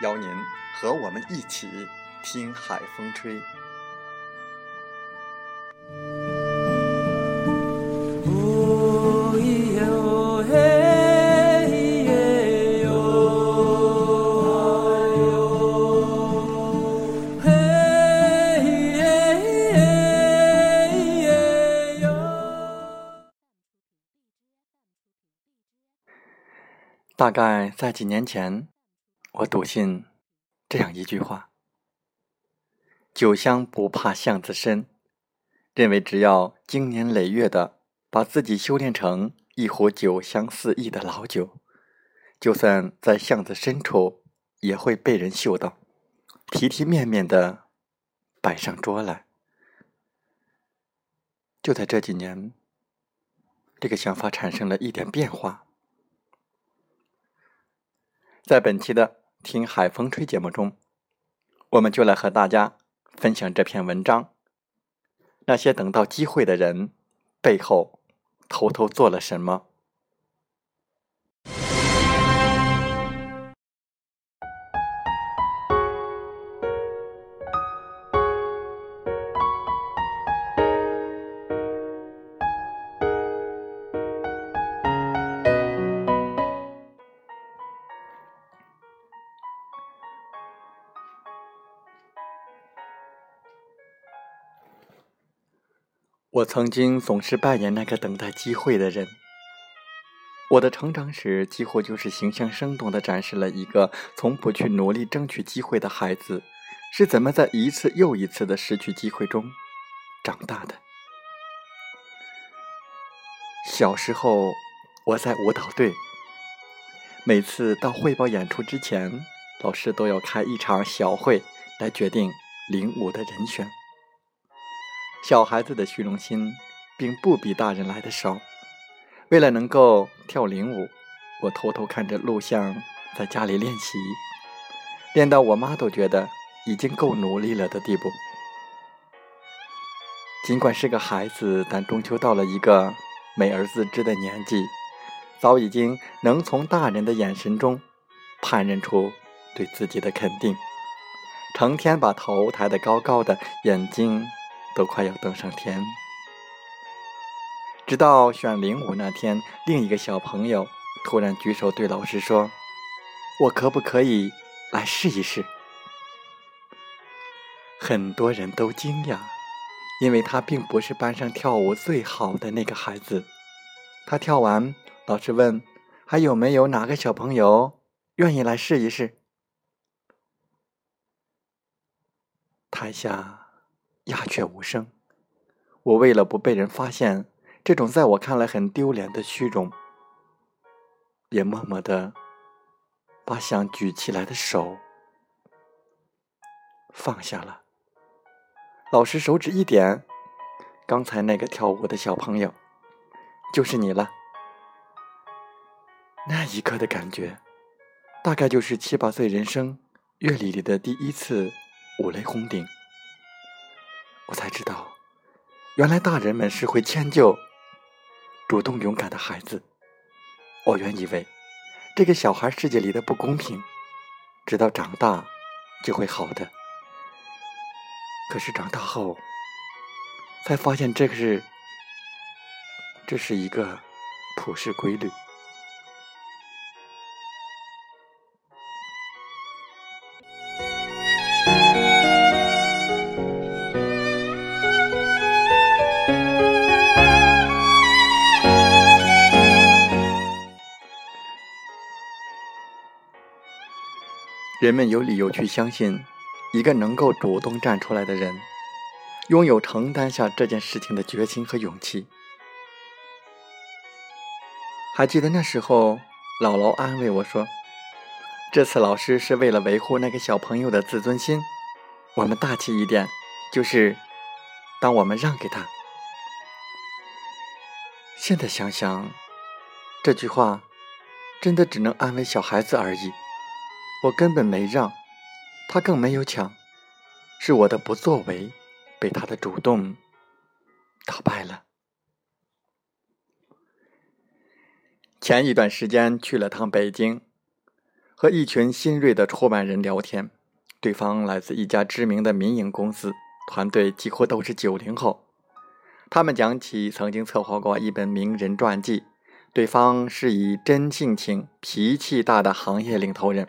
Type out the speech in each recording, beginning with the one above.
邀您和我们一起听海风吹。大概在几年前。我笃信这样一句话：“酒香不怕巷子深。”认为只要经年累月的把自己修炼成一壶酒香四溢的老酒，就算在巷子深处也会被人嗅到，体体面面的摆上桌来。就在这几年，这个想法产生了一点变化。在本期的。听海风吹节目中，我们就来和大家分享这篇文章。那些等到机会的人，背后偷偷做了什么？我曾经总是扮演那个等待机会的人。我的成长史几乎就是形象生动地展示了一个从不去努力争取机会的孩子是怎么在一次又一次的失去机会中长大的。小时候，我在舞蹈队，每次到汇报演出之前，老师都要开一场小会来决定领舞的人选。小孩子的虚荣心，并不比大人来的少。为了能够跳领舞，我偷偷看着录像，在家里练习，练到我妈都觉得已经够努力了的地步。尽管是个孩子，但终究到了一个美而自知的年纪，早已经能从大人的眼神中判认出对自己的肯定，成天把头抬得高高的，眼睛。都快要登上天，直到选领舞那天，另一个小朋友突然举手对老师说：“我可不可以来试一试？”很多人都惊讶，因为他并不是班上跳舞最好的那个孩子。他跳完，老师问：“还有没有哪个小朋友愿意来试一试？”台下。鸦雀无声。我为了不被人发现这种在我看来很丢脸的虚荣，也默默的把想举起来的手放下了。老师手指一点，刚才那个跳舞的小朋友就是你了。那一刻的感觉，大概就是七八岁人生阅历里的第一次五雷轰顶。我才知道，原来大人们是会迁就主动勇敢的孩子。我原以为这个小孩世界里的不公平，直到长大就会好的。可是长大后，才发现这个是这是一个普世规律。人们有理由去相信，一个能够主动站出来的人，拥有承担下这件事情的决心和勇气。还记得那时候，姥姥安慰我说：“这次老师是为了维护那个小朋友的自尊心，我们大气一点，就是当我们让给他。”现在想想，这句话真的只能安慰小孩子而已。我根本没让，他更没有抢，是我的不作为被他的主动打败了。前一段时间去了趟北京，和一群新锐的出版人聊天，对方来自一家知名的民营公司，团队几乎都是九零后。他们讲起曾经策划过一本名人传记，对方是以真性情、脾气大的行业领头人。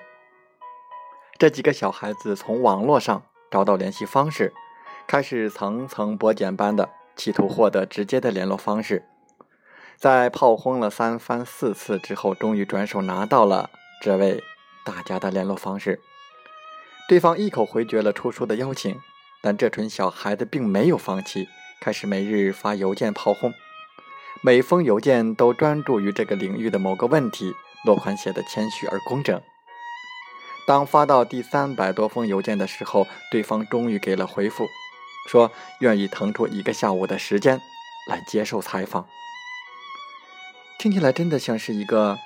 这几个小孩子从网络上找到联系方式，开始层层剥茧般的企图获得直接的联络方式，在炮轰了三番四次之后，终于转手拿到了这位大家的联络方式。对方一口回绝了出书的邀请，但这群小孩子并没有放弃，开始每日发邮件炮轰，每封邮件都专注于这个领域的某个问题，落款写的谦虚而工整。当发到第三百多封邮件的时候，对方终于给了回复，说愿意腾出一个下午的时间来接受采访。听起来真的像是一个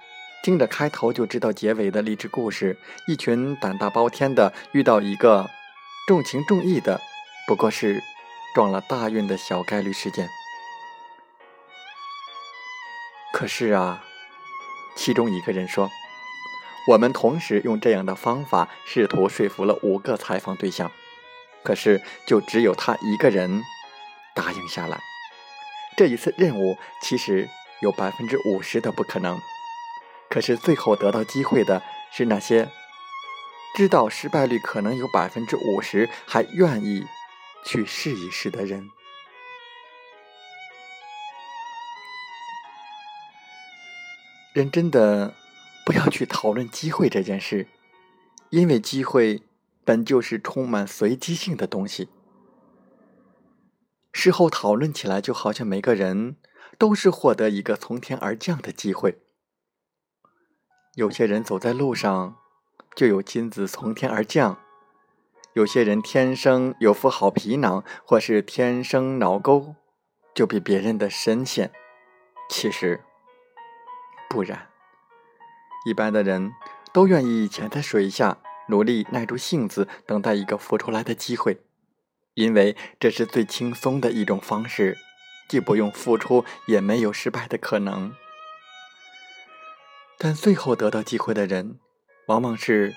听着开头就知道结尾的励志故事。一群胆大包天的遇到一个重情重义的，不过是撞了大运的小概率事件。可是啊，其中一个人说。我们同时用这样的方法试图说服了五个采访对象，可是就只有他一个人答应下来。这一次任务其实有百分之五十的不可能，可是最后得到机会的是那些知道失败率可能有百分之五十还愿意去试一试的人。人真的。不要去讨论机会这件事，因为机会本就是充满随机性的东西。事后讨论起来，就好像每个人都是获得一个从天而降的机会。有些人走在路上就有金子从天而降，有些人天生有副好皮囊，或是天生脑沟就比别人的深陷。其实不然。一般的人都愿意潜在水下，努力耐住性子，等待一个浮出来的机会，因为这是最轻松的一种方式，既不用付出，也没有失败的可能。但最后得到机会的人，往往是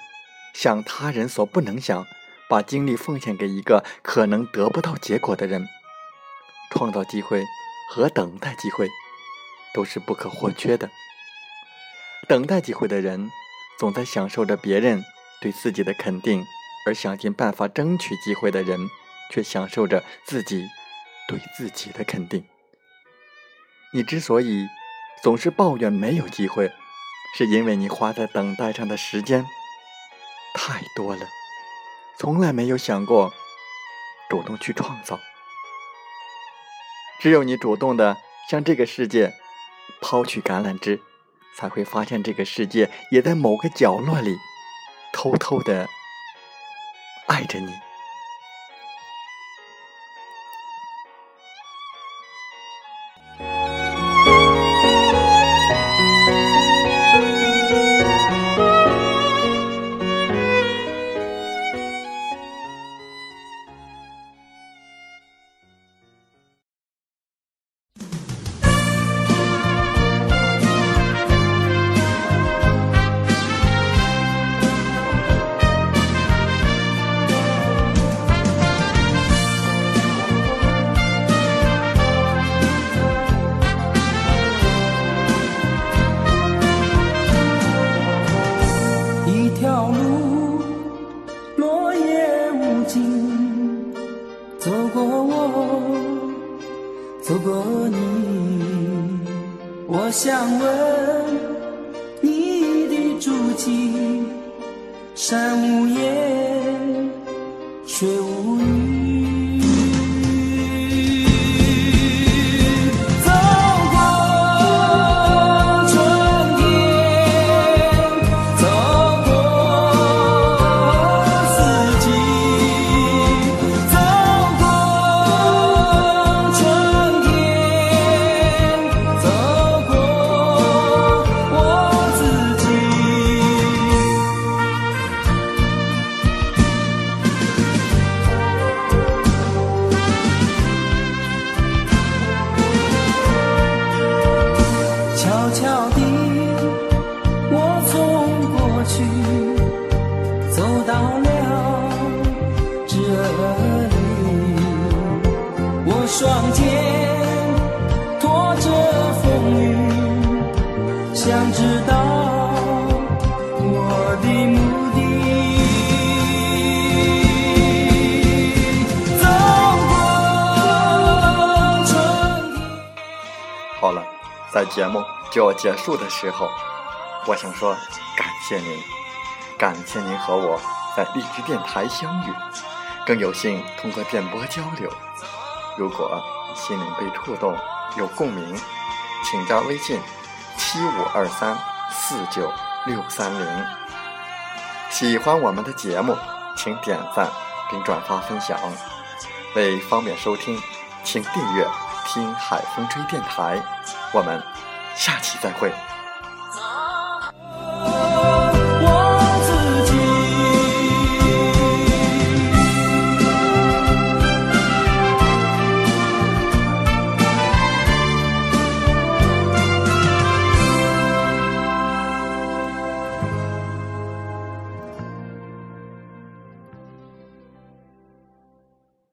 想他人所不能想，把精力奉献给一个可能得不到结果的人。创造机会和等待机会，都是不可或缺的。等待机会的人，总在享受着别人对自己的肯定；而想尽办法争取机会的人，却享受着自己对自己的肯定。你之所以总是抱怨没有机会，是因为你花在等待上的时间太多了，从来没有想过主动去创造。只有你主动的向这个世界抛去橄榄枝。才会发现，这个世界也在某个角落里，偷偷的爱着你。你。想知道我的目的。走过春天。好了，在节目就要结束的时候，我想说感谢您，感谢您和我在荔枝电台相遇，更有幸通过电波交流。如果心灵被触动，有共鸣，请加微信七五二三四九六三零。喜欢我们的节目，请点赞并转发分享。为方便收听，请订阅“听海风吹电台”。我们下期再会。